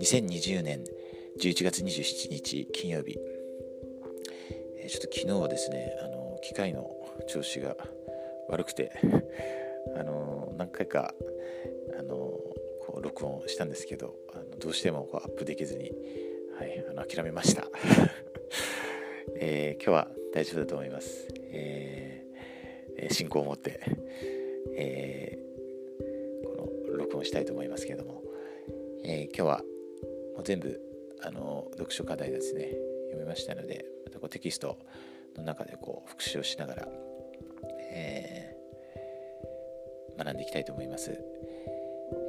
2020年11月27日金曜日、え、ちょっと昨日はですねあの機械の調子が悪くてあの何回かあのこう録音したんですけどあのどうしてもこうアップできずに、はい、あの諦めました、えー、今日は大丈夫だと思います、えー、信仰を持って、えー、この録音したいと思いますけれども、え今日はもう全部あの読書課題ですね読めましたのでまたこうテキストの中でこう復習をしながら、えー、学んでいきたいと思います、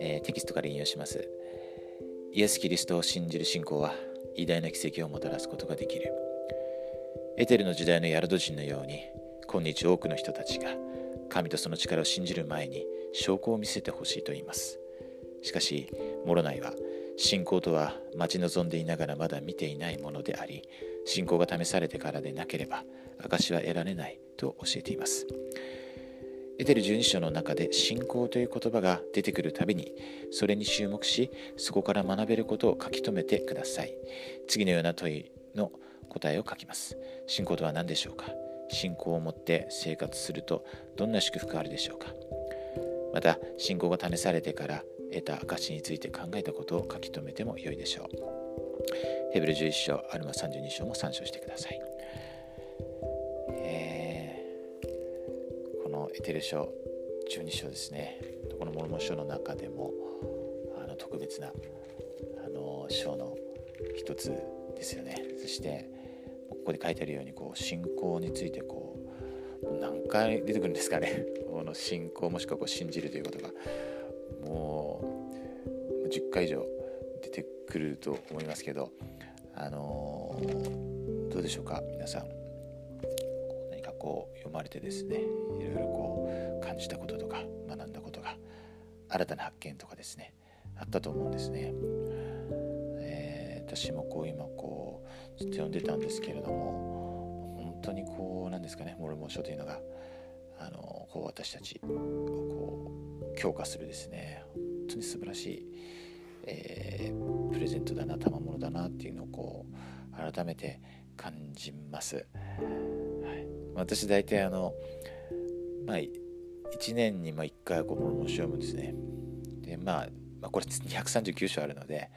え、テキストから引用します。イエス・キリストを信じる信仰は偉大な奇跡をもたらすことができる。エテルの時代のヤルド人のように今日多くの人たちが神とその力を信じる前に証拠を見せてほしいと言います。しかしモロナイは信仰とは待ち望んでいながらまだ見ていないものであり信仰が試されてからでなければ証は得られないと教えています。エテル12章の中で信仰という言葉が出てくるたびにそれに注目しそこから学べることを書き留めてください。次のような問いの答えを書きます。信仰とは何でしょうか？信仰を持って生活するとどんな祝福があるでしょうか？また信仰が試されてから得た証について考えたことを書き留めても良いでしょう。ヘブル11章、アルマ32章も参照してください。えー、このエテル書12章ですね、このモルモ書の中でもあの特別なあの章の一つですよね。そしてここで書いてあるようにこう信仰についてこう何回出てくるんですかね。この信仰もしくはこう信じるということが。もう10回以上出てくると思いますけど。あのー、どうでしょうか皆さん。何かこう読まれてですねいろいろこう感じたこととか学んだことが新たな発見とかですねあったと思うんですね、私もこう今こうずっと読んでたんですけれども本当にこうなんですかねモルモン書というのがあのこう私たちをこう強化するですね本当に素晴らしい、えー、プレゼントだな賜物だなっていうのをこう改めて感じます。はい、私大体あのまあ1年にま1回こう申し読むんですね。でまあ、まあ、これ239章あるので、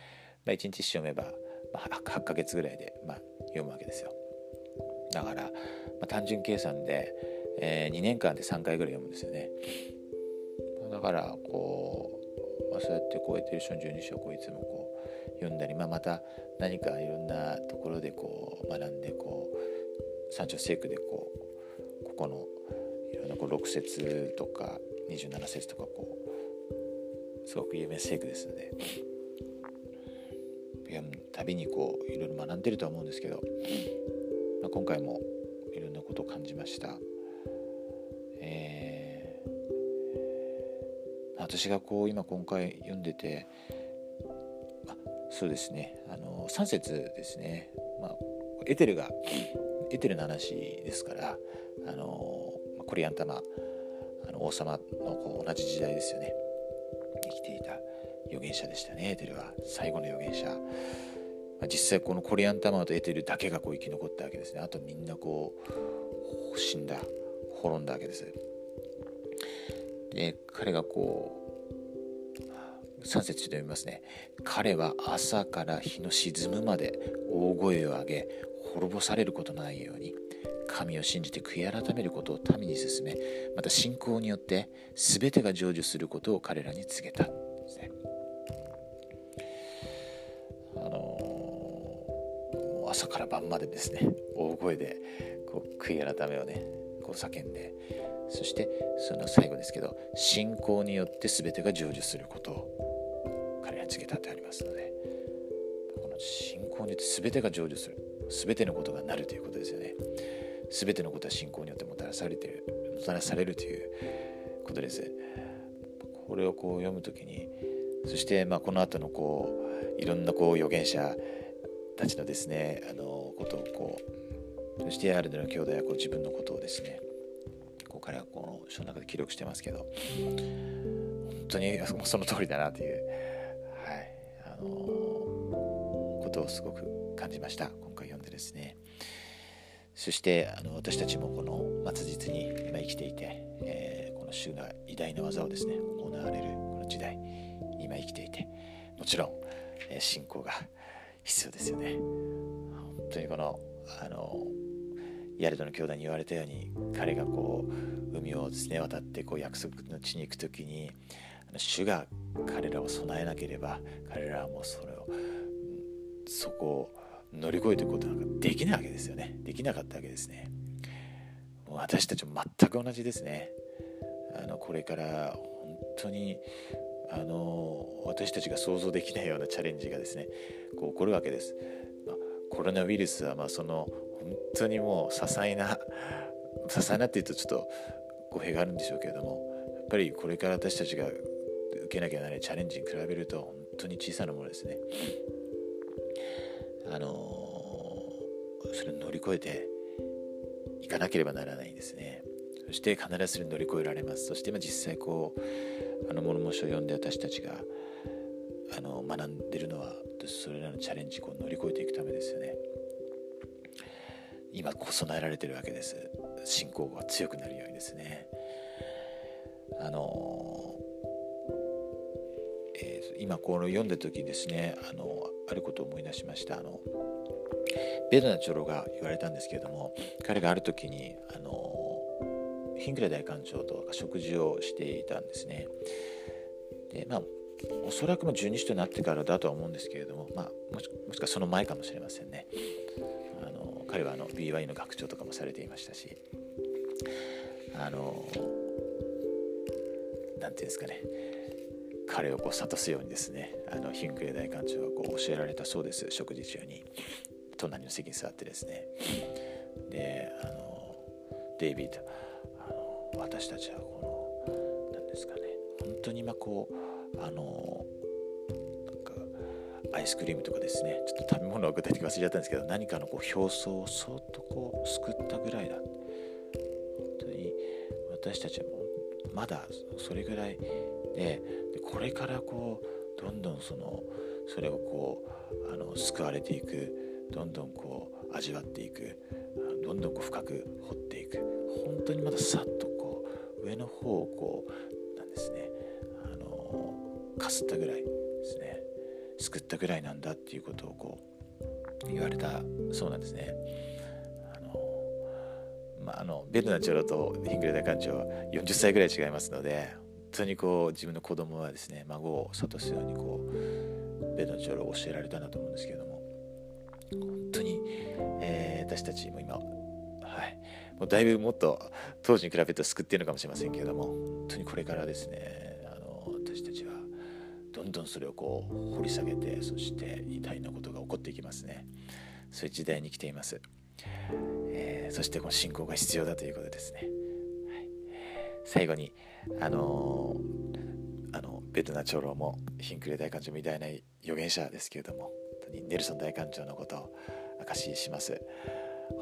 まあ、1日読めば、まあ、8ヶ月ぐらいで、まあ、読むわけですよ。だから、まあ、単純計算でえー、2年間で3回ぐらい読むんですよねだからこう、まあ、そうやってこうエテルション12章こいつもこう読んだり、まあ、また何かいろんなところでこう学んでこう三条聖句でこうここのいろんなこう6節とか27節とかこうすごく有名聖句ですので読むたびにこういろいろ学んでるとは思うんですけど、まあ、今回もいろんなことを感じました。私がこう今今回読んでてあそうですね。あの3節ですね、まあ、エテルがエテルの話ですからあのコリアンタマあの王様のこう同じ時代ですよね。生きていた預言者でしたね。エテルは最後の預言者、まあ、実際このコリアンタマとエテルだけがこう生き残ったわけですね。あとみんなこう死んだ滅んだわけです。で彼がこう3節で読みますね。彼は朝から日の沈むまで大声を上げ滅ぼされることのないように神を信じて悔い改めることを民に進めまた信仰によって全てが成就することを彼らに告げたですね。あのー、朝から晩までですね大声でこう悔い改めをねこう叫んでそしてその最後ですけど信仰によって全てが成就することを彼は告げたってありますのでこの信仰によって全てが成就する全てのことがなるということですよね。全てのことは信仰によってもたらされてるもたらされるということです。これをこう読むときにそしてまあこの後のこういろんなこう預言者たちのですねあのことをこうそしてアルデの兄弟はこう自分のことをですね。彼はこの書の中で記録してますけど。本当にその通りだなという、はい。あのことをすごく感じました。今回読んでですね。そしてあの私たちもこの末日に今生きていて、えー、この主が偉大な技をですね行われるこの時代今生きていて。もちろん、えー、信仰が必要ですよね。本当にこのあのヤルドの兄弟に言われたように彼がこう海をですね渡ってこう約束の地に行く時に主が彼らを備えなければ彼らはもうそれをそこを乗り越えていくことなんかできないわけですよね。できなかったわけですね。もう私たちも全く同じですね。あのこれから本当にあの私たちが想像できないようなチャレンジがですねこう起こるわけです、ま、コロナウイルスはまあその本当にもう些細な些細なっていうとちょっと語弊があるんでしょうけれどもやっぱりこれから私たちが受けなきゃならないチャレンジに比べると本当に小さなものですね。あのそれを乗り越えていかなければならないんですね。そして必ず乗り越えられます。そして今実際こうあの物申しを読んで私たちがあの学んでるのはそれらのチャレンジを乗り越えていくためですよね。今こう備えられてるわけです。信仰が強くなるようにですね。あのえー、今この読んだ時にですねあのあることを思い出しました。あのベドナチョロが言われたんですけれども彼がある時にあのヒンクレ大官長と食事をしていたんですね。でまあおそらくも十二使徒になってからだとは思うんですけれども、まあ、もしもしかその前かもしれませんね。あの彼はあの BY の学長とかもされていましたしあの何て言うんですかね。彼をこう諭すようにですねあのヒンクレ大館長はこう教えられたそうです食事中に。隣の席に座ってですね。であのデイビッドあの私たちはこの何ですかね本当に今こうあのなんかアイスクリームとかですねちょっと食べ物は具体的に忘れちゃったんですけど何かのこう表層をそっとこうすくったぐらいだ。本当に私たちはまだそれぐらいでこれからこうどんどんそのそれをこうあの救われていくどんどんこう味わっていくどんどんこう深く掘っていく。本当にまださっ上の方をこうなんですねあのかすったぐらいですね救ったぐらいなんだっていうことをこう言われたそうなんですね。あのまあ、あのベルナチョロとヒングレダ館長は40歳ぐらい違いますので本当にこう自分の子供はですね孫を諭すようにこうベドの長老を教えられたんだと思うんですけれども本当に、えー、私たちも今はいもうだいぶもっと当時に比べると救っているのかもしれませんけれども本当にこれからですねあの私たちはどんどんそれをこう掘り下げてそして偉大なことが起こっていきますね。そういう時代に来ています、えー、そしてこの信仰が必要だということですね。最後にあの、あのベトナ長老もヒンクレ大官長みたいな預言者ですけれどもネルソン大官長のことを証しします。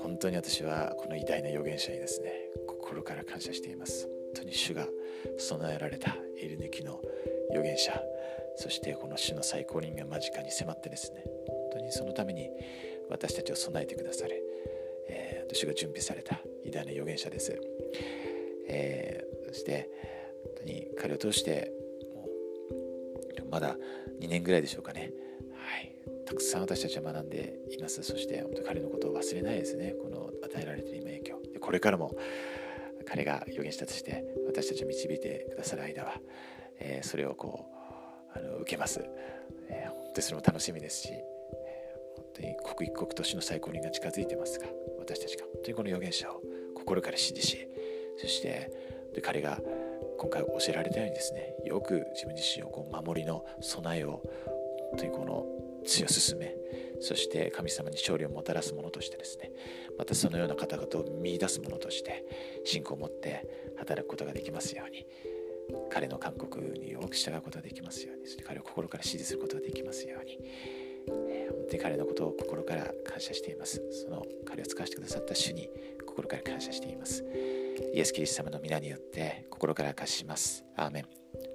本当に私はこの偉大な預言者にですね心から感謝しています。本当に主が備えられたエル抜きの預言者そしてこの主の最高人が間近に迫ってですね本当にそのために私たちを備えてくださる、えー、主が準備された偉大な預言者です、えー、そして本当に彼を通してもうまだ2年ぐらいでしょうかね、はい、たくさん私たちは学んでいます。そして本当彼のことを忘れないですね。この与えられている今影響でこれからも彼が預言者として私たちを導いてくださる間は、えー、それをこうあの受けます、えー、本当にそれも楽しみですし本当に刻一刻と死の最高人が近づいてますが私たちが本当にこの預言者を心から支持しそしてで彼が今回教えられたようにですねよく自分自身をこう守りの備えを本当にこの強進め。そして神様に勝利をもたらすものとしてですね。またそのような方々を見いだすものとして信仰を持って働くことができますように。彼の勧告に多く従うことができますように。そして彼を心から支持することができますように。え、本当に彼のことを心から感謝しています。その彼を使わせてくださった主に心から感謝しています。イエス・キリスト様の皆によって心から感謝します。アーメン。